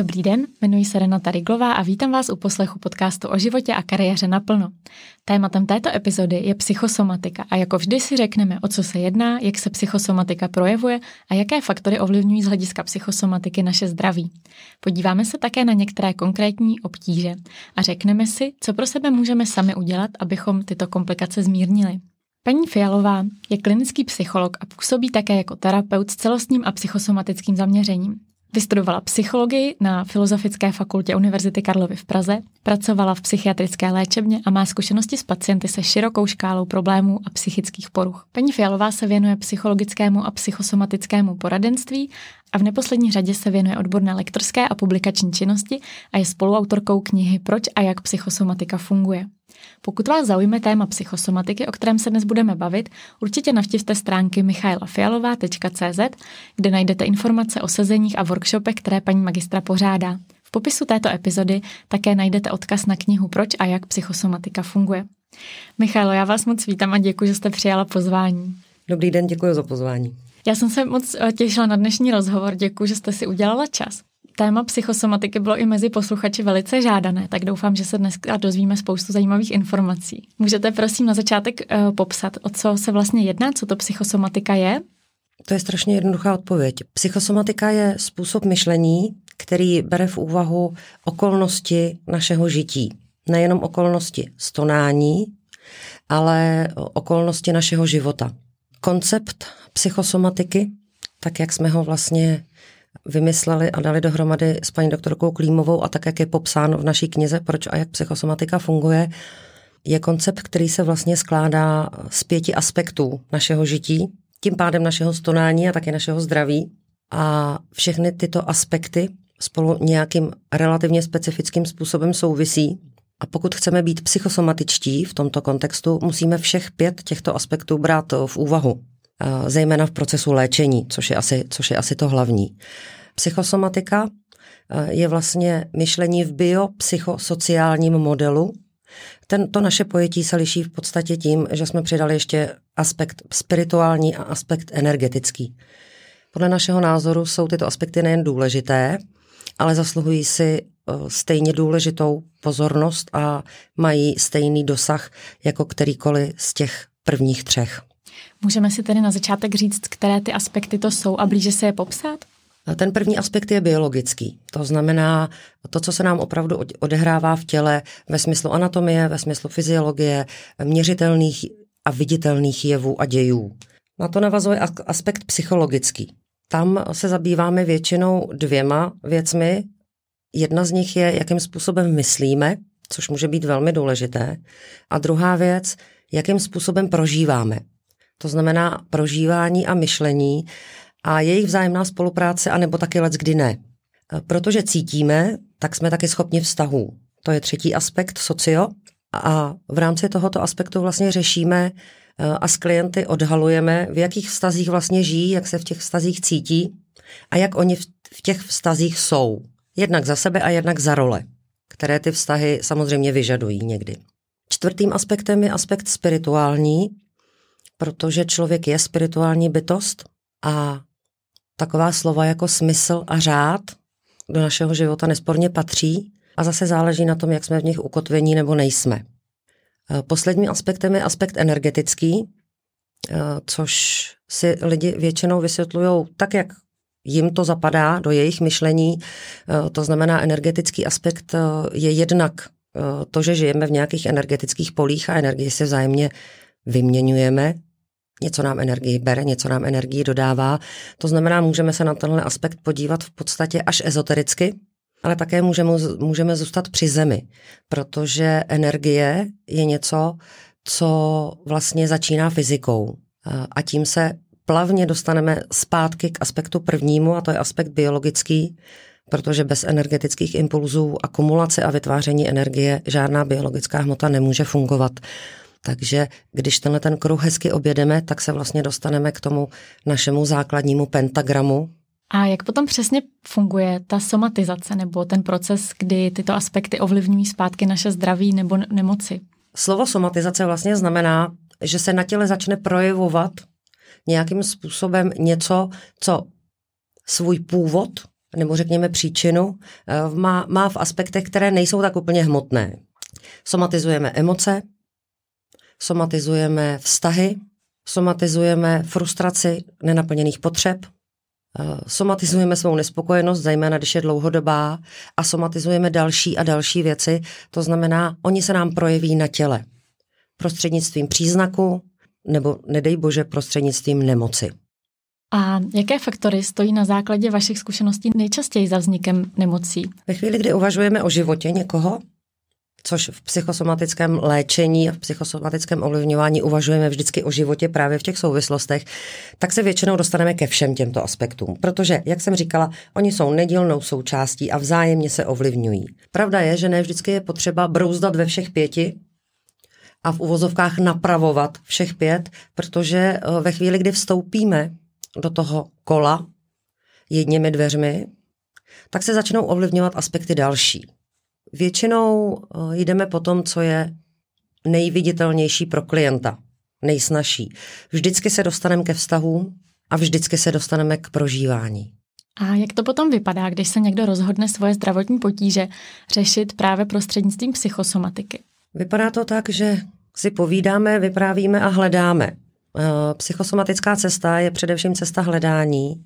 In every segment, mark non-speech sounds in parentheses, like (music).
Dobrý den, jmenuji se Renata Riglová a vítám vás u poslechu podcastu o životě a kariéře naplno. Tématem této epizody je psychosomatika a jako vždy si řekneme, o co se jedná, jak se psychosomatika projevuje a jaké faktory ovlivňují z hlediska psychosomatiky naše zdraví. Podíváme se také na některé konkrétní obtíže a řekneme si, co pro sebe můžeme sami udělat, abychom tyto komplikace zmírnili. Paní Fialová je klinický psycholog a působí také jako terapeut s celostním a psychosomatickým zaměřením. Vystudovala psychologii na Filozofické fakultě Univerzity Karlovy v Praze, pracovala v psychiatrické léčebně a má zkušenosti s pacienty se širokou škálou problémů a psychických poruch. Paní Fialová se věnuje psychologickému a psychosomatickému poradenství a v neposlední řadě se věnuje odborné lektorské a publikační činnosti a je spoluautorkou knihy Proč a jak psychosomatika funguje. Pokud vás zaujme téma psychosomatiky, o kterém se dnes budeme bavit, určitě navštivte stránky michailafialová.cz, kde najdete informace o sezeních a workshopech, které paní magistra pořádá. V popisu této epizody také najdete odkaz na knihu Proč a jak psychosomatika funguje. Michailo, já vás moc vítám a děkuji, že jste přijala pozvání. Dobrý den, děkuji za pozvání. Já jsem se moc eh, těšila na dnešní rozhovor, děkuji, že jste si udělala čas. Téma psychosomatiky bylo i mezi posluchači velice žádané, tak doufám, že se dneska dozvíme spoustu zajímavých informací. Můžete prosím na začátek uh, popsat, o co se vlastně jedná, co to psychosomatika je? To je strašně jednoduchá odpověď. Psychosomatika je způsob myšlení, který bere v úvahu okolnosti našeho žití. Nejenom okolnosti stonání, ale okolnosti našeho života. Koncept psychosomatiky, tak jak jsme ho vlastně vymysleli a dali dohromady s paní doktorkou Klímovou a tak, jak je popsáno v naší knize Proč a jak psychosomatika funguje, je koncept, který se vlastně skládá z pěti aspektů našeho žití, tím pádem našeho stonání a také našeho zdraví. A všechny tyto aspekty spolu nějakým relativně specifickým způsobem souvisí. A pokud chceme být psychosomatičtí v tomto kontextu, musíme všech pět těchto aspektů brát v úvahu zejména v procesu léčení, což je asi, což je asi to hlavní. Psychosomatika je vlastně myšlení v biopsychosociálním modelu. Ten, to naše pojetí se liší v podstatě tím, že jsme přidali ještě aspekt spirituální a aspekt energetický. Podle našeho názoru jsou tyto aspekty nejen důležité, ale zasluhují si stejně důležitou pozornost a mají stejný dosah jako kterýkoliv z těch prvních třech. Můžeme si tedy na začátek říct, které ty aspekty to jsou a blíže se je popsat? Ten první aspekt je biologický. To znamená to, co se nám opravdu odehrává v těle ve smyslu anatomie, ve smyslu fyziologie, měřitelných a viditelných jevů a dějů. Na to navazuje aspekt psychologický. Tam se zabýváme většinou dvěma věcmi. Jedna z nich je, jakým způsobem myslíme, což může být velmi důležité. A druhá věc, jakým způsobem prožíváme. To znamená prožívání a myšlení a jejich vzájemná spolupráce, anebo taky let kdy ne. Protože cítíme, tak jsme taky schopni vztahů. To je třetí aspekt socio. A v rámci tohoto aspektu vlastně řešíme eh, a s klienty odhalujeme, v jakých vztazích vlastně žijí, jak se v těch vztazích cítí a jak oni v těch vztazích jsou. Jednak za sebe a jednak za role, které ty vztahy samozřejmě vyžadují někdy. Čtvrtým aspektem je aspekt spirituální, protože člověk je spirituální bytost a taková slova jako smysl a řád do našeho života nesporně patří a zase záleží na tom, jak jsme v nich ukotvení nebo nejsme. E, posledním aspektem je aspekt energetický, e, což si lidi většinou vysvětlují tak, jak jim to zapadá do jejich myšlení. E, to znamená, energetický aspekt je jednak to, že žijeme v nějakých energetických polích a energii se vzájemně vyměňujeme, něco nám energii bere, něco nám energii dodává. To znamená, můžeme se na tenhle aspekt podívat v podstatě až ezotericky, ale také můžeme, můžeme zůstat při zemi, protože energie je něco, co vlastně začíná fyzikou. A tím se plavně dostaneme zpátky k aspektu prvnímu, a to je aspekt biologický, protože bez energetických impulzů, akumulace a vytváření energie žádná biologická hmota nemůže fungovat. Takže když tenhle ten kruh hezky objedeme, tak se vlastně dostaneme k tomu našemu základnímu pentagramu. A jak potom přesně funguje ta somatizace nebo ten proces, kdy tyto aspekty ovlivňují zpátky naše zdraví nebo nemoci? Slovo somatizace vlastně znamená, že se na těle začne projevovat nějakým způsobem něco, co svůj původ nebo řekněme příčinu, má, má v aspektech, které nejsou tak úplně hmotné. Somatizujeme emoce, somatizujeme vztahy, somatizujeme frustraci nenaplněných potřeb, somatizujeme svou nespokojenost, zejména když je dlouhodobá, a somatizujeme další a další věci. To znamená, oni se nám projeví na těle prostřednictvím příznaku nebo, nedej bože, prostřednictvím nemoci. A jaké faktory stojí na základě vašich zkušeností nejčastěji za vznikem nemocí? Ve chvíli, kdy uvažujeme o životě někoho, což v psychosomatickém léčení a v psychosomatickém ovlivňování uvažujeme vždycky o životě právě v těch souvislostech, tak se většinou dostaneme ke všem těmto aspektům. Protože, jak jsem říkala, oni jsou nedílnou součástí a vzájemně se ovlivňují. Pravda je, že ne vždycky je potřeba brouzdat ve všech pěti a v uvozovkách napravovat všech pět, protože eh, ve chvíli, kdy vstoupíme do toho kola jedněmi dveřmi, tak se začnou ovlivňovat aspekty další. Většinou eh, jdeme po tom, co je nejviditelnější pro klienta, nejsnažší. Vždycky se dostaneme ke vztahům a vždycky se dostaneme k prožívání. A jak to potom vypadá, když se někdo rozhodne svoje zdravotní potíže řešit právě prostřednictvím psychosomatiky? Vypadá to tak, že si povídáme, vyprávíme a hledáme. Eh, psychosomatická cesta je především cesta hledání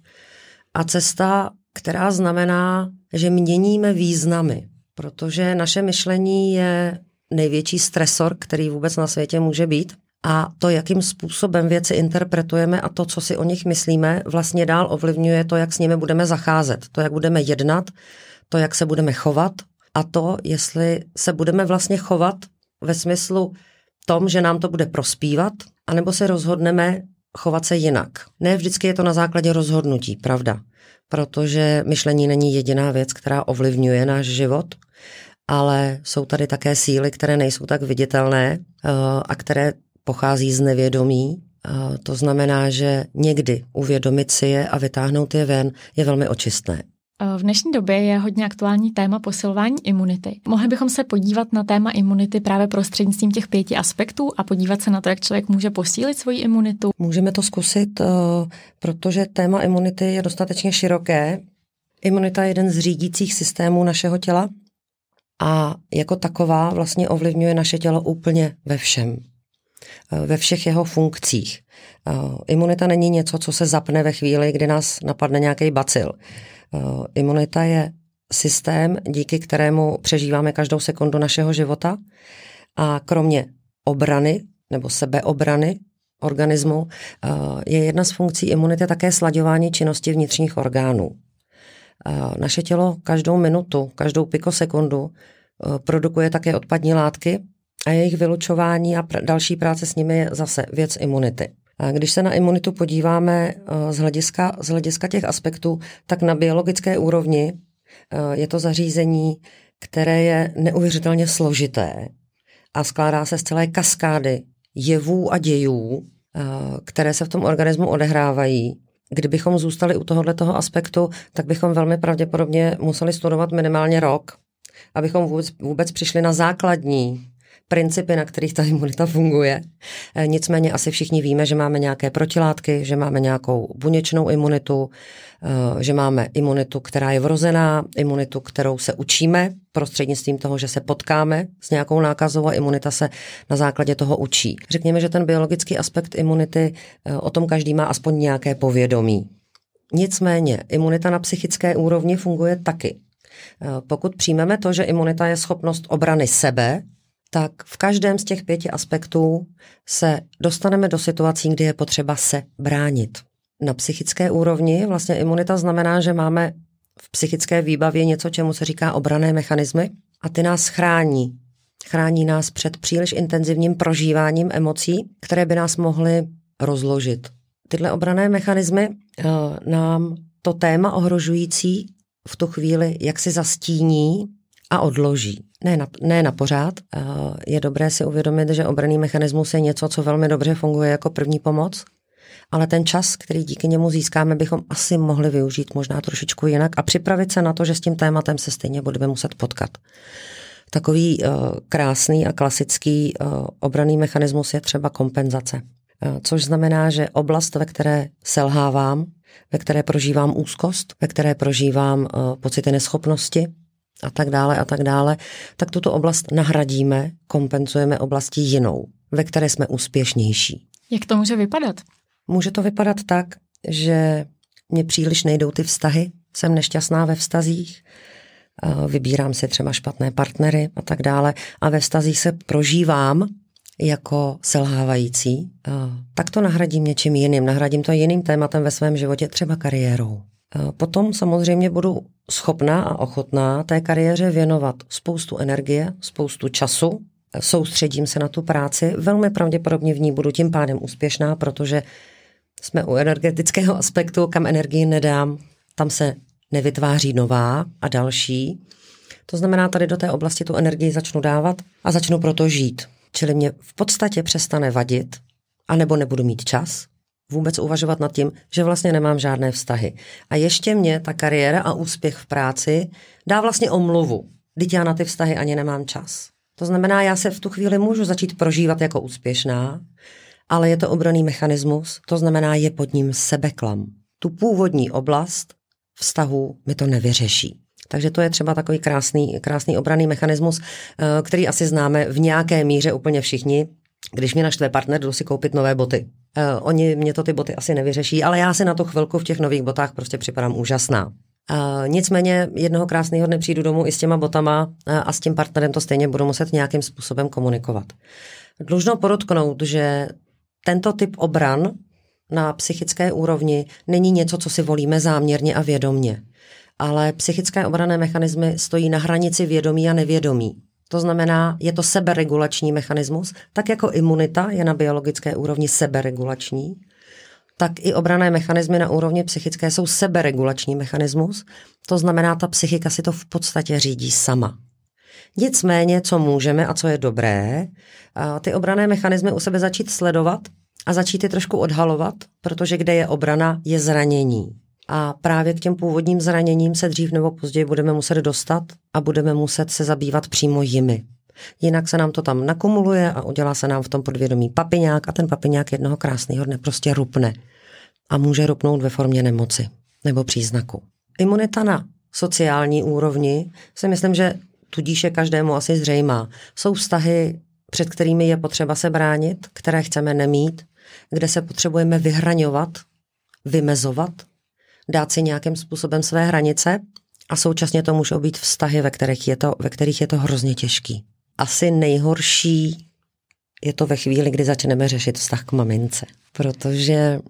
a cesta, která znamená, že měníme významy protože naše myšlení je největší stresor, který vůbec na světě může být. A to, jakým způsobem věci interpretujeme a to, co si o nich myslíme, vlastně dál ovlivňuje to, jak s nimi budeme zacházet, to, jak budeme jednat, to, jak se budeme chovat a to, jestli se budeme vlastně chovat ve smyslu tom, že nám to bude prospívat, anebo se rozhodneme chovat se jinak. Ne vždycky je to na základě rozhodnutí, pravda, protože myšlení není jediná věc, která ovlivňuje náš život ale jsou tady také síly, které nejsou tak viditelné eh, a které pochází z nevědomí. Eh, to znamená, že někdy uvědomit si je a vytáhnout je ven je velmi očistné. Eh, v dnešní době je hodně aktuální téma posilování imunity. Mohli bychom se podívat na téma imunity právě prostřednictvím těch pěti aspektů a podívat se na to, jak člověk může posílit svoji imunitu? Můžeme to zkusit, protože téma imunity je dostatečně široké. Imunita je jeden z řídících systémů našeho těla a jako taková vlastně ovlivňuje naše tělo úplně ve všem. Eh, ve všech jeho funkcích. Eh, imunita není něco, co se zapne ve chvíli, kdy nás napadne nějaký bacil. Eh, imunita je systém, díky kterému přežíváme každou sekundu našeho života a kromě obrany nebo sebeobrany organismu je jedna z funkcí imunity také slaďování činnosti vnitřních orgánů. Naše tělo každou minutu, každou pikosekundu eh, produkuje také odpadní látky a jejich vylučování a pr- další práce s nimi je zase věc imunity. Když se na imunitu podíváme eh, z hlediska, z hlediska těch aspektů, tak na biologické úrovni eh, je to zařízení, které je neuvěřitelně složité a skládá se z celé kaskády jevů a dějů, které se v tom organismu odehrávají. Kdybychom zůstali u tohohle toho aspektu, tak bychom velmi pravděpodobně museli studovat minimálně rok, abychom vůbec, vůbec přišli na základní principy, na kterých ta imunita funguje. E, nicméně asi všichni víme, že máme nějaké protilátky, že máme nějakou buněčnou imunitu, e, že máme imunitu, která je vrozená, imunitu, kterou se učíme prostřednictvím toho, že se potkáme s nějakou nákazou a imunita se na základě toho učí. Řekněme, že ten biologický aspekt imunity, e, o tom každý má aspoň nějaké povědomí. Nicméně imunita na psychické úrovni funguje taky. Pokud přijmeme to, že imunita je schopnost obrany sebe tak v každém z těch pěti aspektů se dostaneme do situací, kdy je potřeba se bránit. Na psychické úrovni vlastně imunita znamená, že máme v psychické výbavě něco, čemu se říká obrané mechanismy a ty nás chrání. Chrání nás před příliš intenzivním prožíváním emocí, které by nás mohly rozložit. Tyhle obrané mechanismy uh, nám to téma ohrožující v tu chvíli jak si zastíní a odloží. Ne na, ne na pořád. Je dobré si uvědomit, že obraný mechanismus je něco, co velmi dobře funguje jako první pomoc, ale ten čas, který díky němu získáme, bychom asi mohli využít možná trošičku jinak a připravit se na to, že s tím tématem se stejně budeme muset potkat. Takový uh, krásný a klasický uh, obraný mechanismus je třeba kompenzace. Což znamená, že oblast, ve které selhávám, ve které prožívám úzkost, ve které prožívám pocity neschopnosti a tak dále a tak dále, tak tuto oblast nahradíme, kompenzujeme oblasti jinou, ve které jsme úspěšnější. Jak to může vypadat? Může to vypadat tak, že mě příliš nejdou ty vztahy, jsem nešťastná ve vztazích, vybírám si třeba špatné partnery a tak dále a ve vztazích se prožívám jako selhávající, tak to nahradím něčím jiným. Nahradím to jiným tématem ve svém životě, třeba kariérou. Potom samozřejmě budu schopná a ochotná té kariéře věnovat spoustu energie, spoustu času, soustředím se na tu práci, velmi pravděpodobně v ní budu tím pádem úspěšná, protože jsme u energetického (laughs) aspektu, kam energii nedám, tam se nevytváří nová a další. To znamená, tady do té oblasti tu energii začnu dávat a začnu proto žít. Čili mě v podstatě přestane vadit, anebo nebudu mít čas vůbec uvažovat nad tím, že vlastně nemám žádné vztahy. A ještě mě ta kariéra a úspěch v práci dá vlastně omluvu. Teď já na ty vztahy ani nemám čas. To znamená, já se v tu chvíli můžu začít prožívat jako úspěšná, ale je to obraný mechanismus, to znamená, je pod ním sebeklam. Tu původní oblast vztahu mi to nevyřeší. Takže to je třeba takový krásný, krásný obraný mechanismus, eh, který asi známe v nějaké míře úplně všichni, když mě naštve partner, jdu si koupit nové boty. Uh, oni mě to ty boty asi nevyřeší, ale já si na tu chvilku v těch nových botách prostě připadám úžasná. Uh, nicméně jednoho krásného dne přijdu domů i s těma botama uh, a s tím partnerem to stejně budu muset nějakým způsobem komunikovat. Dlužno podotknout, že tento typ obran na psychické úrovni není něco, co si volíme záměrně a vědomně. Ale psychické obrané mechanismy stojí na hranici vědomí a nevědomí. To znamená, je to seberegulační mechanismus, tak jako imunita je na biologické úrovni seberegulační, tak i obrané mechanismy na úrovni psychické jsou seberegulační mechanismus. To znamená, ta psychika si to v podstatě řídí sama. Nicméně, co můžeme a co je dobré, ty obrané mechanismy u sebe začít sledovat a začít je trošku odhalovat, protože kde je obrana, je zranění. A právě k těm původním zraněním se dřív nebo později budeme muset dostat a budeme muset se zabývat přímo jimi. Jinak se nám to tam nakumuluje a udělá se nám v tom podvědomí papiňák a ten papiňák jednoho krásného dne prostě rupne. A může rupnout ve formě nemoci nebo příznaku. Imunita na sociální úrovni si myslím, že tudíž je každému asi zřejmá. Jsou vztahy, před kterými je potřeba se bránit, které chceme nemít, kde se potřebujeme vyhraňovat, vymezovat, dát si nějakým způsobem své hranice a současně to můžou být vztahy, ve kterých je to, ve kterých je to hrozně těžký. Asi nejhorší je to ve chvíli, kdy začneme řešit vztah k mamince, protože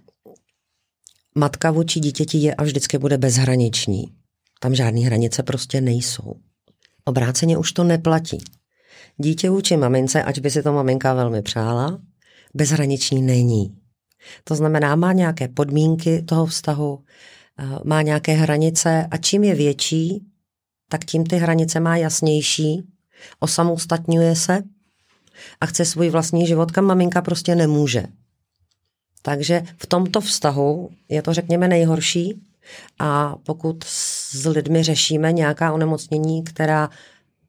matka vůči dítěti je a vždycky bude bezhraniční. Tam žádné hranice prostě nejsou. Obráceně už to neplatí. Dítě vůči mamince, ať by si to maminka velmi přála, bezhraniční není. To znamená, má nějaké podmínky toho vztahu, má nějaké hranice a čím je větší, tak tím ty hranice má jasnější, osamostatňuje se a chce svůj vlastní život, kam maminka prostě nemůže. Takže v tomto vztahu je to, řekněme, nejhorší a pokud s lidmi řešíme nějaká onemocnění, která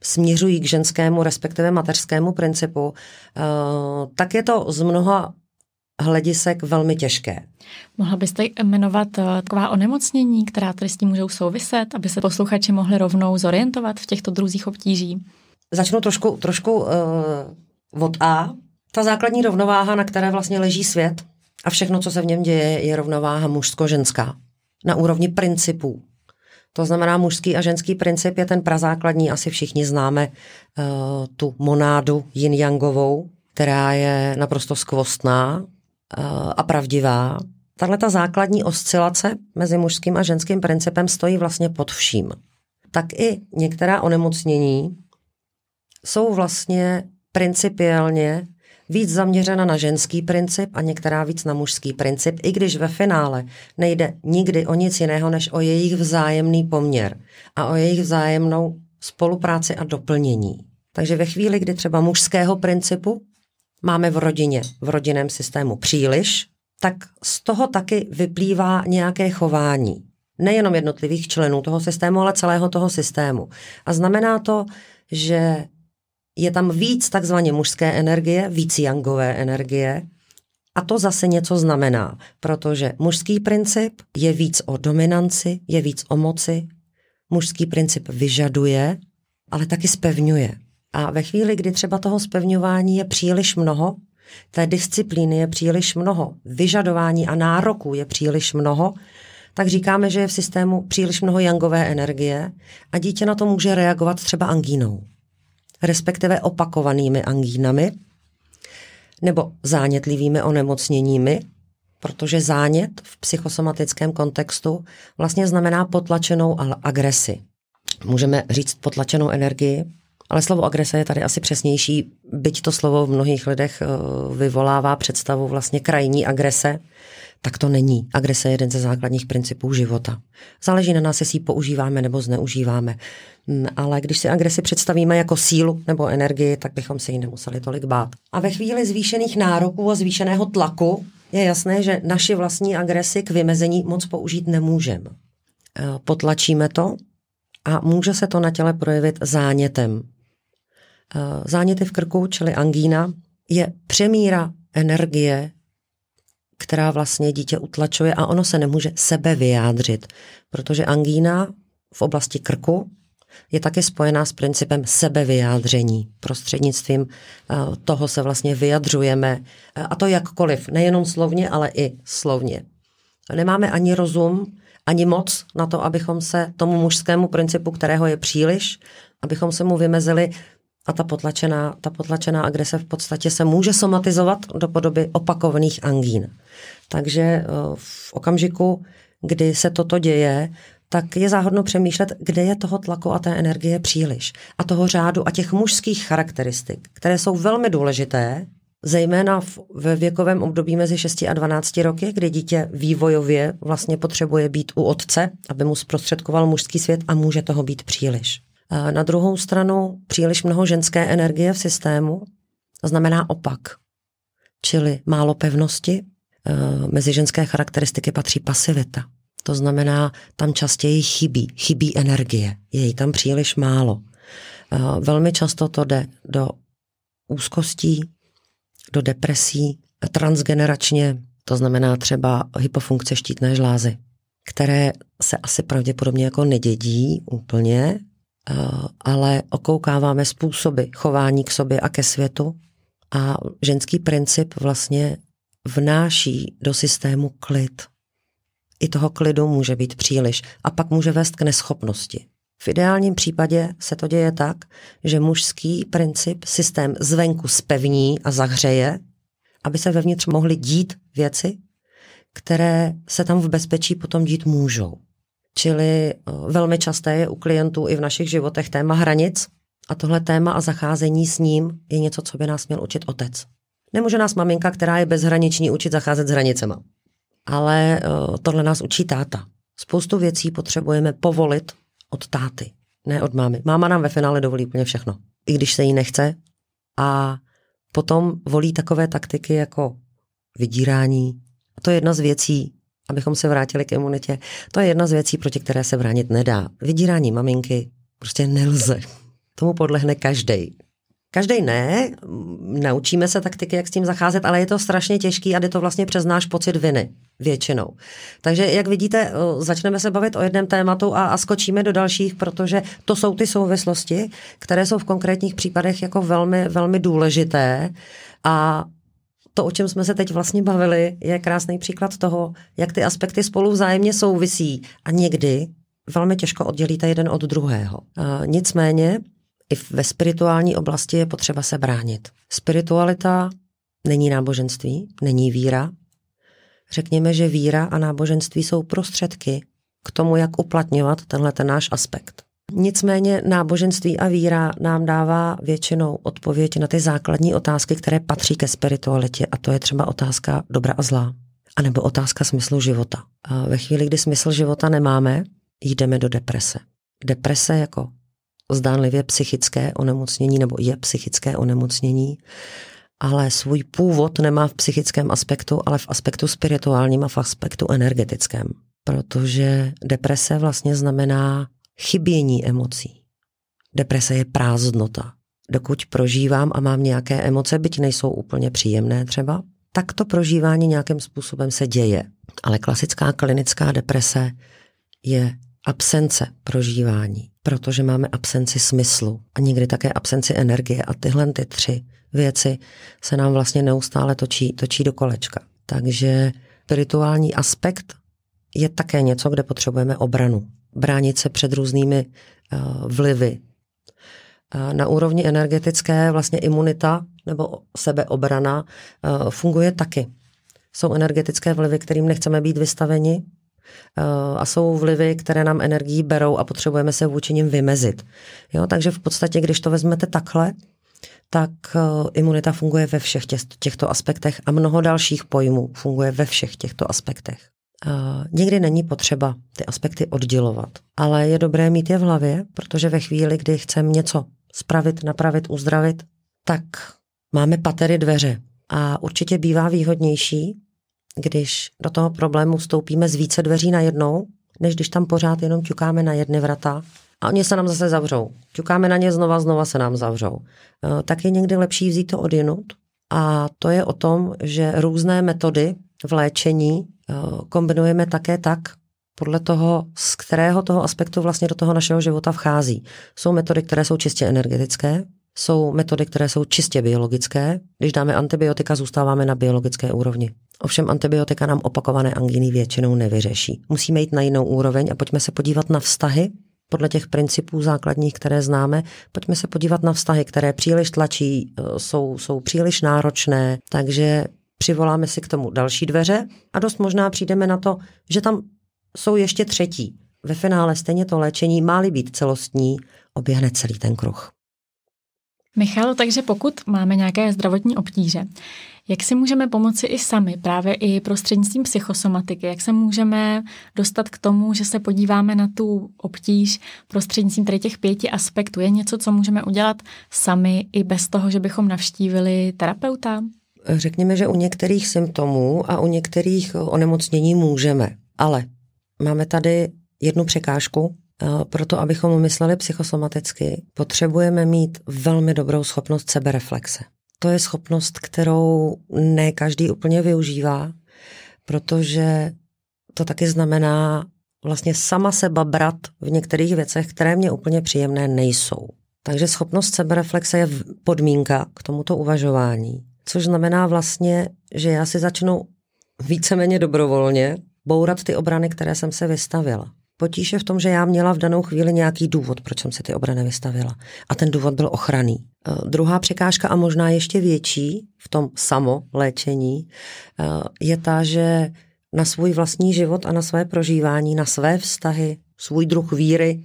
směřují k ženskému, respektive mateřskému principu, eh, tak je to z mnoha hledisek velmi těžké. Mohla byste jmenovat eh, taková onemocnění, která tady s tím můžou souviset, aby se posluchači mohli rovnou zorientovat v těchto druzích obtíží? Začnu trošku, trošku uh, od A. Ta základní rovnováha, na které vlastně leží svět a všechno, co se v něm děje, je rovnováha mužsko-ženská. Na úrovni principů. To znamená, mužský a ženský princip je ten prazákladní, asi všichni známe uh, tu monádu yin-yangovou, která je naprosto skvostná, a pravdivá. Tahle ta základní oscilace mezi mužským a ženským principem stojí vlastně pod vším. Tak i některá onemocnění jsou vlastně principiálně víc zaměřena na ženský princip a některá víc na mužský princip, i když ve finále nejde nikdy o nic jiného, než o jejich vzájemný poměr a o jejich vzájemnou spolupráci a doplnění. Takže ve chvíli, kdy třeba mužského principu máme v rodině, v rodinném systému příliš, tak z toho taky vyplývá nějaké chování. Nejenom jednotlivých členů toho systému, ale celého toho systému. A znamená to, že je tam víc takzvaně mužské energie, víc jangové energie A to zase něco znamená, protože mužský princip je víc o dominanci, je víc o moci, mužský princip vyžaduje, ale taky spevňuje. A ve chvíli, kdy třeba toho spevňování je příliš mnoho, té disciplíny je příliš mnoho, vyžadování a nároků je příliš mnoho, tak říkáme, že je v systému příliš mnoho jangové energie a dítě na to může reagovat třeba angínou, respektive opakovanými angínami nebo zánětlivými onemocněními, protože zánět v psychosomatickém kontextu vlastně znamená potlačenou agresi. Můžeme říct potlačenou energii, ale slovo agrese je tady asi přesnější, byť to slovo v mnohých lidech eh, vyvolává představu vlastně krajní agrese, tak to není. Agrese je jeden ze základních principů života. Záleží na nás, jestli ji používáme nebo zneužíváme. Mm, ale když si agresi představíme jako sílu nebo energii, tak bychom se jí nemuseli tolik bát. A ve chvíli zvýšených nároků a zvýšeného tlaku je jasné, že naši vlastní agresi k vymezení moc použít nemůžeme. Eh, potlačíme to a může se to na těle projevit zánětem. Eh, záněty v krku, čili angína, je přemíra energie která vlastně dítě utlačuje a ono se nemůže sebe vyjádřit, protože angína v oblasti krku je také spojená s principem sebevyjádření. Prostřednictvím eh, toho se vlastně vyjadřujeme, eh, a to jakkoliv, nejenom slovně, ale i slovně. Nemáme ani rozum, ani moc na to, abychom se tomu mužskému principu, kterého je příliš, abychom se mu vymezili a ta potlačená, ta potlačená agrese v podstatě se může somatizovat do podoby opakovaných angín. Takže eh, v okamžiku, kdy se toto děje, tak je záhodno přemýšlet, kde je toho tlaku a té energie příliš. A toho řádu a těch mužských charakteristik, které jsou velmi důležité, zejména v, ve věkovém období mezi 6 a 12 roky, kdy dítě vývojově vlastně potřebuje být u otce, aby mu zprostředkoval mužský svět a může toho být příliš. A na druhou stranu příliš mnoho ženské energie v systému znamená opak, čili málo pevnosti, Eh, mezi ženské charakteristiky patří pasivita. To znamená, tam častěji chybí, chybí energie, je jí tam příliš málo. Eh, velmi často to jde do úzkostí, do depresí, transgeneračně, to znamená třeba hypofunkce štítné žlázy, které se asi pravděpodobně jako nedědí úplně, eh, ale okoukáváme způsoby chování k sobě a ke světu a ženský princip vlastně vnáší do systému klid. I toho klidu může být příliš a pak může vést k neschopnosti. V ideálním případě se to děje tak, že mužský princip systém zvenku spevní a zahřeje, aby se vevnitř mohly dít věci, které se tam v bezpečí potom dít můžou. Čili eh, velmi časté je u klientů i v našich životech téma hranic a tohle téma a zacházení s ním je něco, co by nás měl učit otec. Nemůže nás maminka, která je bezhraniční, učit zacházet s hranicema. Ale uh, tohle nás učí táta. Spoustu věcí potřebujeme povolit od táty, ne od mámy. Máma nám ve finále dovolí úplně všechno, i když se jí nechce. A potom volí takové taktiky jako vydírání. A to je jedna z věcí, abychom se vrátili k imunitě, to je jedna z věcí, proti které se bránit nedá. Vydírání maminky prostě nelze. Tomu podlehne každý. Každý ne, naučíme se taktiky, jak s tím zacházet, ale je to strašně těžký a jde to vlastně přes náš pocit viny většinou. Takže jak vidíte, začneme se bavit o jednom tématu a, a skočíme do dalších, protože to jsou ty souvislosti, které jsou v konkrétních případech jako velmi, velmi důležité a to, o čem jsme se teď vlastně bavili, je krásný příklad toho, jak ty aspekty spolu vzájemně souvisí a někdy velmi těžko oddělíte jeden od druhého. nicméně i ve spirituální oblasti je potřeba se bránit. Spiritualita není náboženství, není víra. Řekněme, že víra a náboženství jsou prostředky k tomu, jak uplatňovat tenhle ten náš aspekt. Nicméně náboženství a víra nám dává většinou odpověď na ty základní otázky, které patří ke spiritualitě a to je třeba otázka dobra a zla, anebo otázka smyslu života. A ve chvíli, kdy smysl života nemáme, jdeme do deprese. Deprese jako zdánlivě psychické onemocnění nebo je psychické onemocnění, ale svůj původ nemá v psychickém aspektu, ale v aspektu spirituálním a v aspektu energetickém. Protože deprese vlastně znamená chybění emocí. Deprese je prázdnota. Dokud prožívám a mám nějaké emoce, byť nejsou úplně příjemné třeba, tak to prožívání nějakým způsobem se děje. Ale klasická klinická deprese je absence prožívání, protože máme absenci smyslu a někdy také absenci energie a tyhle ty tři věci se nám vlastně neustále točí, točí do kolečka. Takže spirituální aspekt je také něco, kde potřebujeme obranu. Bránit se před různými uh, vlivy. Uh, na úrovni energetické vlastně imunita nebo sebeobrana uh, funguje taky. Jsou energetické vlivy, kterým nechceme být vystaveni, a jsou vlivy, které nám energii berou a potřebujeme se vůči nim vymezit. Jo, takže v podstatě, když to vezmete takhle, tak imunita funguje ve všech těchto aspektech a mnoho dalších pojmů funguje ve všech těchto aspektech. Někdy není potřeba ty aspekty oddělovat, ale je dobré mít je v hlavě, protože ve chvíli, kdy chceme něco spravit, napravit, uzdravit, tak máme patery dveře. A určitě bývá výhodnější, když do toho problému vstoupíme z více dveří na jednou, než když tam pořád jenom ťukáme na jedny vrata a oni se nám zase zavřou. Ťukáme na ně znova, znova se nám zavřou. E, tak je někdy lepší vzít to odjinut a to je o tom, že různé metody v léčení kombinujeme také tak, podle toho, z kterého toho aspektu vlastně do toho našeho života vchází. Jsou metody, které jsou čistě energetické, jsou metody, které jsou čistě biologické. Když dáme antibiotika, zůstáváme na biologické úrovni. Ovšem antibiotika nám opakované angíny většinou nevyřeší. Musíme jít na jinou úroveň a pojďme se podívat na vztahy podle těch principů základních, které známe. Pojďme se podívat na vztahy, které příliš tlačí, e, jsou, jsou příliš náročné, takže přivoláme si k tomu další dveře a dost možná přijdeme na to, že tam jsou ještě třetí. Ve finále stejně to léčení má být celostní, oběhne celý ten kruh. Michal, takže pokud máme nějaké zdravotní obtíže, jak si můžeme pomoci i sami, právě i prostřednictvím psychosomatiky? Jak se můžeme dostat k tomu, že se podíváme na tu obtíž prostřednictvím tady těch pěti aspektů? Je něco, co můžeme udělat sami i bez toho, že bychom navštívili terapeuta? Řekněme, že u některých symptomů a u některých onemocnění můžeme, ale máme tady jednu překážku, proto, abychom mysleli psychosomaticky, potřebujeme mít velmi dobrou schopnost sebereflexe. To je schopnost, kterou ne každý úplně využívá, protože to taky znamená vlastně sama se babrat v některých věcech, které mě úplně příjemné nejsou. Takže schopnost sebereflexe je podmínka k tomuto uvažování, což znamená vlastně, že já si začnu víceméně dobrovolně bourat ty obrany, které jsem se vystavila. Potíž je v tom, že já měla v danou chvíli nějaký důvod, proč jsem si ty obrany vystavila. A ten důvod byl ochranný. Uh, druhá překážka a možná ještě větší v tom samoléčení uh, je ta, že na svůj vlastní život a na své prožívání, na své vztahy, svůj druh víry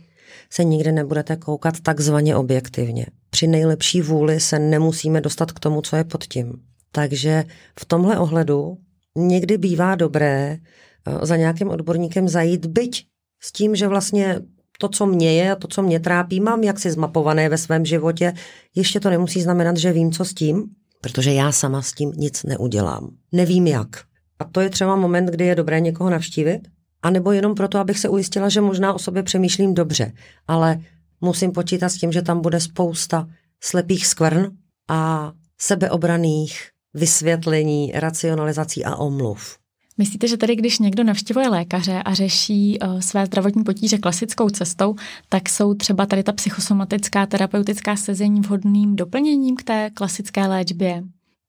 se nikdy nebudete koukat takzvaně objektivně. Při nejlepší vůli se nemusíme dostat k tomu, co je pod tím. Takže v tomhle ohledu někdy bývá dobré za nějakým odborníkem zajít, byť s tím, že vlastně to, co mě je a to, co mě trápí, mám jaksi zmapované ve svém životě, ještě to nemusí znamenat, že vím, co s tím, protože já sama s tím nic neudělám. Nevím jak. A to je třeba moment, kdy je dobré někoho navštívit, anebo jenom proto, abych se ujistila, že možná o sobě přemýšlím dobře, ale musím počítat s tím, že tam bude spousta slepých skvrn a sebeobraných vysvětlení, racionalizací a omluv. Myslíte, že tedy, když někdo navštěvuje lékaře a řeší uh, své zdravotní potíže klasickou cestou, tak jsou třeba tady ta psychosomatická terapeutická sezení vhodným doplněním k té klasické léčbě?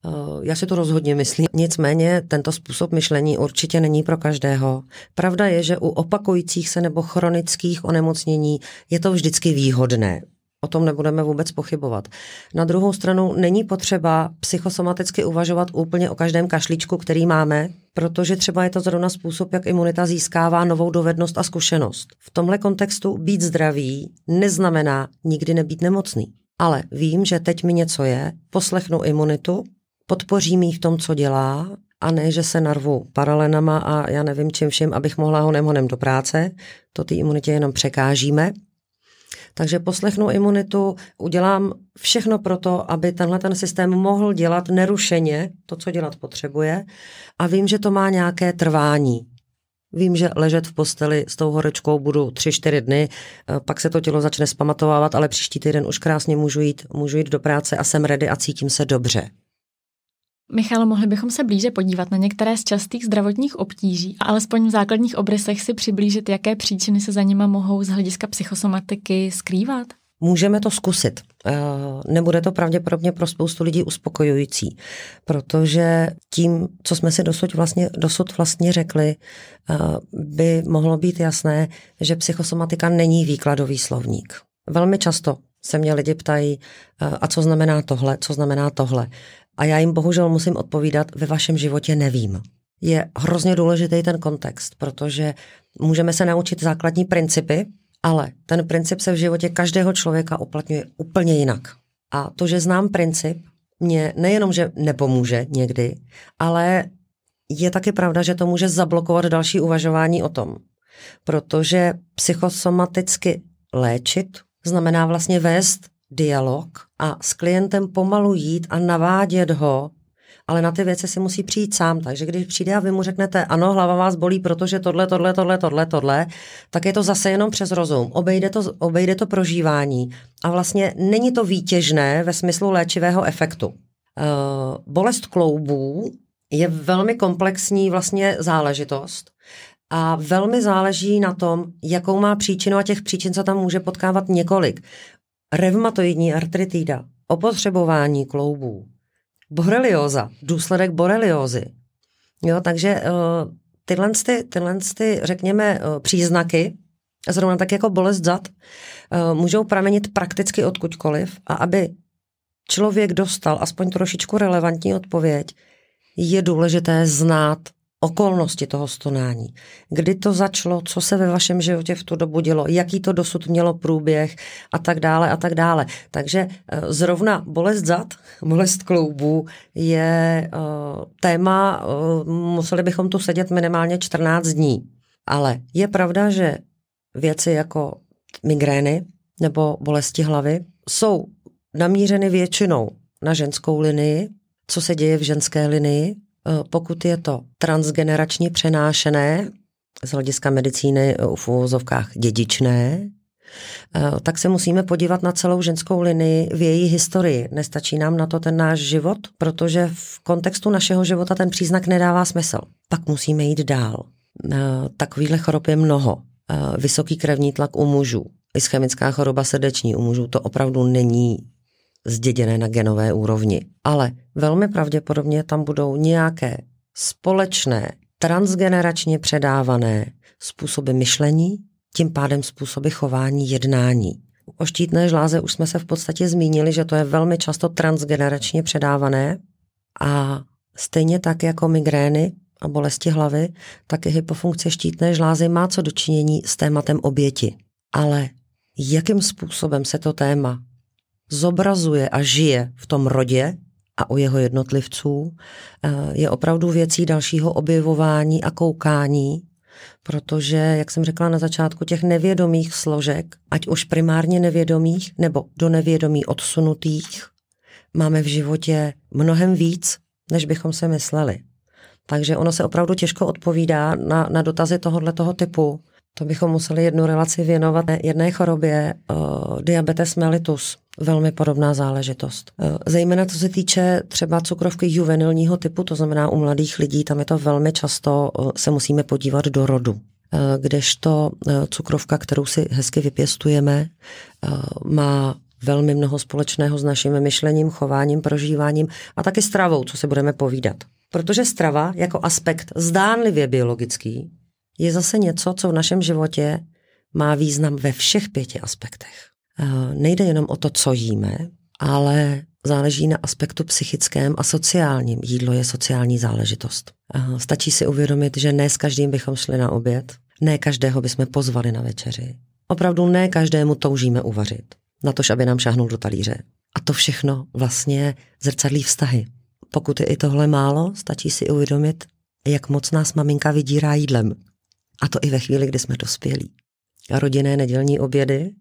Eh, já si to rozhodně myslím. Nicméně tento způsob myšlení určitě není pro každého. Pravda je, že u opakujících se nebo chronických onemocnění je to vždycky výhodné. O tom nebudeme vůbec pochybovat. Na druhou stranu není potřeba psychosomaticky uvažovat úplně o každém kašlíčku, který máme, protože třeba je to zrovna způsob, jak imunita získává novou dovednost a zkušenost. V tomhle kontextu být zdravý neznamená nikdy nebýt nemocný. Ale vím, že teď mi něco je, poslechnu imunitu, podpořím ji v tom, co dělá, a ne, že se narvu paralenama a já nevím čím vším, abych mohla honem honem do práce. To té imunitě jenom překážíme takže poslechnu imunitu, udělám všechno pro to, aby tenhle ten systém mohl dělat nerušeně to, co dělat potřebuje a vím, že to má nějaké trvání. Vím, že ležet v posteli s tou horečkou budu tři, čtyři dny, eh, pak se to tělo začne spamatovávat, ale příští týden už krásně můžu jít, můžu jít do práce a jsem ready a cítím se dobře. Michalo, mohli bychom se blíže podívat na některé z častých zdravotních obtíží a alespoň v základních obrysech si přiblížit, jaké příčiny se za nima mohou z hlediska psychosomatiky skrývat? Můžeme to zkusit. Eh, nebude to pravděpodobně pro spoustu lidí uspokojující, protože tím, co jsme si dosud vlastně, dosud vlastně řekli, eh, by mohlo být jasné, že psychosomatika není výkladový slovník. Velmi často se mě lidi ptají, eh, a co znamená tohle, co znamená tohle. A já jim bohužel musím odpovídat, ve vašem životě nevím. Je hrozně důležitý ten kontext, protože můžeme se naučit základní principy, ale ten princip se v životě každého člověka uplatňuje úplně jinak. A to, že znám princip, mě nejenom, že nepomůže někdy, ale je taky pravda, že to může zablokovat další uvažování o tom. Protože psychosomaticky léčit znamená vlastně vést dialog a s klientem pomalu jít a navádět ho ale na ty věci si musí přijít sám. Takže když přijde a vy mu řeknete, ano, hlava vás bolí, protože tohle, tohle, tohle, tohle, tohle, tak je to zase jenom přes rozum. Obejde to, obejde to prožívání. A vlastně není to výtěžné ve smyslu léčivého efektu. Uh, bolest kloubů je velmi komplexní vlastně záležitost a velmi záleží na tom, jakou má příčinu a těch příčin se tam může potkávat několik. Revmatoidní artritída, opotřebování kloubů, borelioza, důsledek boreliózy. Jo, takže uh, tyhle, ty, tyhle ty, řekněme, uh, příznaky, zrovna tak jako bolest zad, uh, můžou pramenit prakticky odkudkoliv a aby člověk dostal aspoň trošičku relevantní odpověď, je důležité znát okolnosti toho stonání. Kdy to začalo, co se ve vašem životě v tu dobu dělo, jaký to dosud mělo průběh a tak dále a tak dále. Takže eh, zrovna bolest zad, (laughs) bolest kloubů je uh, téma, uh, museli bychom tu sedět minimálně 14 dní. Ale je pravda, že věci jako migrény nebo bolesti hlavy jsou namířeny většinou na ženskou linii, co se děje v ženské linii, Eh, pokud je to transgeneračně přenášené, z hlediska medicíny eh, v uvozovkách dědičné, eh, tak se musíme podívat na celou ženskou linii v její historii. Nestačí nám na to ten náš život, protože v kontextu našeho života ten příznak nedává smysl. Pak musíme jít dál. Takovýhle chorob je mnoho. Vysoký krevní tlak u mužů, ischemická choroba srdeční u mužů, to opravdu není zděděné na genové úrovni. Ale velmi pravděpodobně tam budou nějaké společné, transgeneračně předávané způsoby myšlení, tím pádem způsoby chování, jednání. O štítné žláze už jsme se v podstatě zmínili, že to je velmi často transgeneračně předávané a stejně tak jako migrény a bolesti hlavy, tak i hypofunkce štítné žlázy má co dočinění s tématem oběti. Ale jakým způsobem se to téma zobrazuje a žije v tom rodě a u jeho jednotlivců, eh, je opravdu věcí dalšího objevování a koukání, protože, jak jsem řekla na začátku, těch nevědomých složek, ať už primárně nevědomých nebo do nevědomí odsunutých, máme v životě mnohem víc, než bychom se mysleli. Takže ono se opravdu těžko odpovídá na, na dotazy tohoto typu. To bychom museli jednu relaci věnovat jedné chorobě, uh, diabetes mellitus, velmi podobná záležitost. Uh, zejména co se týče třeba cukrovky juvenilního typu, to znamená u mladých lidí, tam je to velmi často, uh, se musíme podívat do rodu. Kdežto cukrovka, kterou si hezky vypěstujeme, má velmi mnoho společného s naším myšlením, chováním, prožíváním a taky stravou, co se budeme povídat. Protože strava jako aspekt zdánlivě biologický je zase něco, co v našem životě má význam ve všech pěti aspektech. Nejde jenom o to, co jíme, ale záleží na aspektu psychickém a sociálním. Jídlo je sociální záležitost. Stačí si uvědomit, že ne s každým bychom šli na oběd, ne každého bychom pozvali na večeři. Opravdu ne každému toužíme uvařit, na tož, aby nám šahnul do talíře. A to všechno vlastně zrcadlí vztahy. Pokud je i tohle málo, stačí si uvědomit, jak moc nás maminka vydírá jídlem. A to i ve chvíli, kdy jsme dospělí. A rodinné nedělní obědy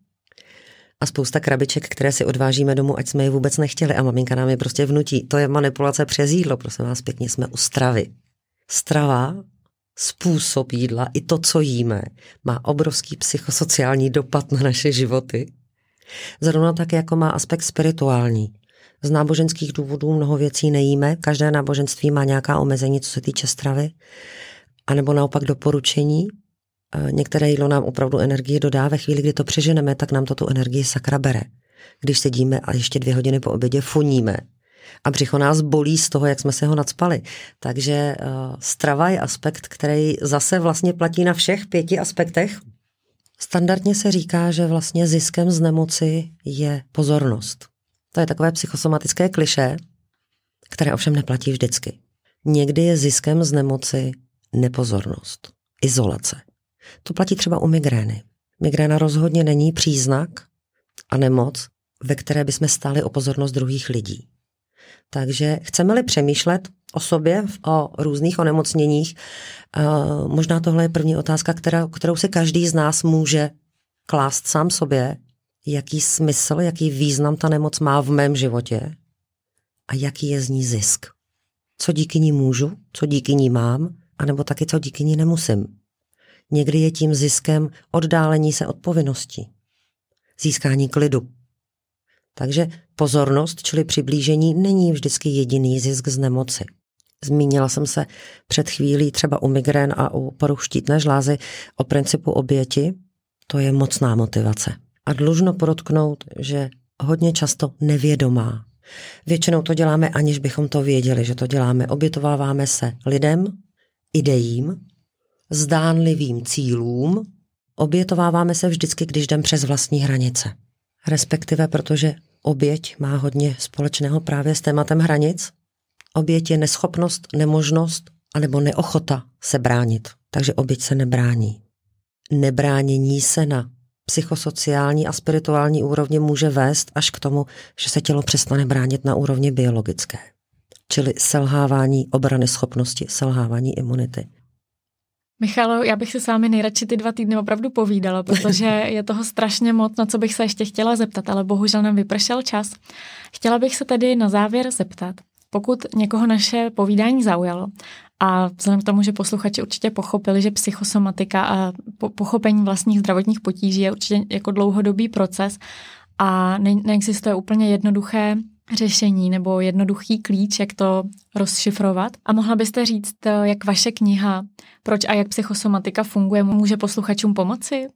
a spousta krabiček, které si odvážíme domů, ať jsme je vůbec nechtěli a maminka nám je prostě vnutí. To je manipulace přes jídlo, prosím vás pěkně, jsme u stravy. Strava, způsob jídla, i to, co jíme, má obrovský psychosociální dopad na naše životy. Zrovna tak, jako má aspekt spirituální. Z náboženských důvodů mnoho věcí nejíme. Každé náboženství má nějaká omezení, co se týče stravy. A nebo naopak doporučení. Některé jídlo nám opravdu energii dodá. Ve chvíli, kdy to přeženeme, tak nám to tu energii sakra bere. Když sedíme a ještě dvě hodiny po obědě funíme, a břicho nás bolí z toho, jak jsme se ho nadspali. Takže uh, strava je aspekt, který zase vlastně platí na všech pěti aspektech. Standardně se říká, že vlastně ziskem z nemoci je pozornost. To je takové psychosomatické kliše, které ovšem neplatí vždycky. Někdy je ziskem z nemoci nepozornost, izolace. To platí třeba u migrény. Migréna rozhodně není příznak a nemoc, ve které bychom stáli o pozornost druhých lidí. Takže chceme-li přemýšlet o sobě, o různých onemocněních, uh, možná tohle je první otázka, kterou se každý z nás může klást sám sobě, jaký smysl, jaký význam ta nemoc má v mém životě a jaký je z ní zisk. Co díky ní můžu, co díky ní mám, anebo taky co díky ní nemusím. Někdy je tím ziskem oddálení se od povinností, získání klidu, takže pozornost, čili přiblížení, není vždycky jediný zisk z nemoci. Zmínila jsem se před chvílí třeba u migrén a u poruch štítné žlázy o principu oběti. To je mocná motivace. A dlužno podotknout, že hodně často nevědomá. Většinou to děláme, aniž bychom to věděli, že to děláme. Obětováváme se lidem, ideím, zdánlivým cílům, obětováváme se vždycky, když jdem přes vlastní hranice respektive protože oběť má hodně společného právě s tématem hranic. Oběť je neschopnost, nemožnost anebo neochota se bránit. Takže oběť se nebrání. Nebránění se na psychosociální a spirituální úrovni může vést až k tomu, že se tělo přestane bránit na úrovni biologické. Čili selhávání obrany schopnosti, selhávání imunity. Michalo, já bych si s vámi nejradši ty dva týdny opravdu povídala, protože (laughs) je toho strašně moc, na co bych se ještě chtěla zeptat, ale bohužel nám vypršel čas. Chtěla bych se tedy na závěr zeptat, pokud někoho naše povídání zaujalo a vzhledem k tomu, že posluchači určitě pochopili, že psychosomatika a pochopení vlastních zdravotních potíží je určitě jako dlouhodobý proces a ne- neexistuje úplně jednoduché řešení nebo jednoduchý klíč, jak to rozšifrovat. A mohla byste říct, jak vaše kniha Proč a jak psychosomatika funguje, může posluchačům pomoci?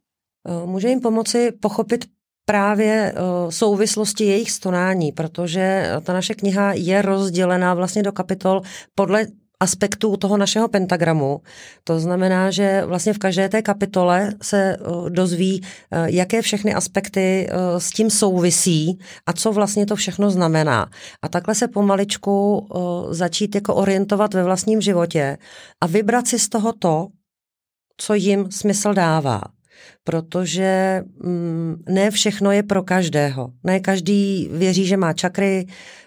Eh, může jim pomoci pochopit právě eh, souvislosti jejich stonání, protože ta naše kniha je rozdělená vlastně do kapitol podle aspektů toho našeho pentagramu. To znamená, že vlastně v každé té kapitole se eh, dozví, eh, jaké všechny aspekty eh, s tím souvisí a co vlastně to všechno znamená. A takhle se pomaličku začít jako orientovat ve vlastním životě a vybrat si z toho to, co jim smysl dává protože mm, ne všechno je pro každého. Ne každý věří, že má čakry,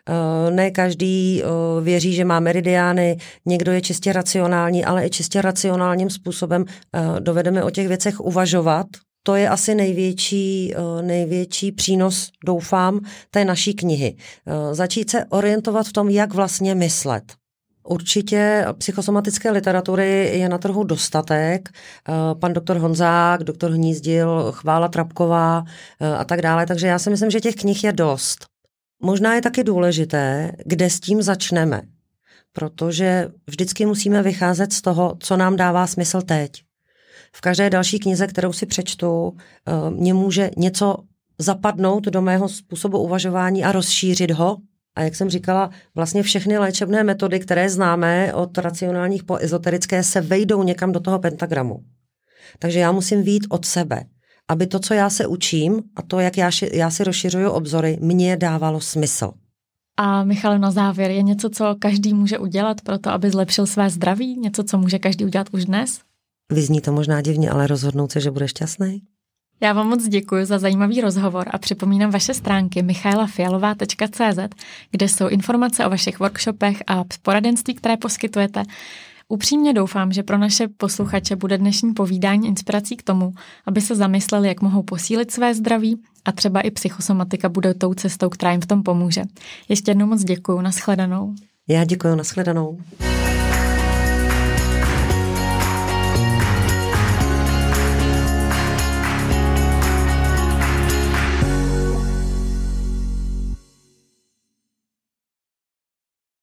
uh, ne každý uh, věří, že má meridiány, někdo je čistě racionální, ale i čistě racionálním způsobem uh, dovedeme o těch věcech uvažovat. To je asi největší, největší přínos, doufám, té naší knihy. Začít se orientovat v tom, jak vlastně myslet. Určitě psychosomatické literatury je na trhu dostatek. Eh, pan doktor Honzák, doktor Hnízdil, Chvála Trapková eh, a tak dále. Takže já si myslím, že těch knih je dost. Možná je taky důležité, kde s tím začneme. Protože vždycky musíme vycházet z toho, co nám dává smysl teď. V každé další knize, kterou si přečtu, eh, mě může něco zapadnout do mého způsobu uvažování a rozšířit ho a jak jsem říkala, vlastně všechny léčebné metody, které známe od racionálních po ezoterické, se vejdou někam do toho pentagramu. Takže já musím výjít od sebe, aby to, co já se učím a to, jak já, já si rozšiřuju obzory, mě dávalo smysl. A Michal, na závěr, je něco, co každý může udělat pro to, aby zlepšil své zdraví? Něco, co může každý udělat už dnes? Vyzní to možná divně, ale rozhodnout se, že bude šťastný? Já vám moc děkuji za zajímavý rozhovor a připomínám vaše stránky michailafialová.cz, kde jsou informace o vašich workshopech a poradenství, které poskytujete. Upřímně doufám, že pro naše posluchače bude dnešní povídání inspirací k tomu, aby se zamysleli, jak mohou posílit své zdraví a třeba i psychosomatika bude tou cestou, která jim v tom pomůže. Ještě jednou moc děkuji, nashledanou. Já děkuji, nashledanou.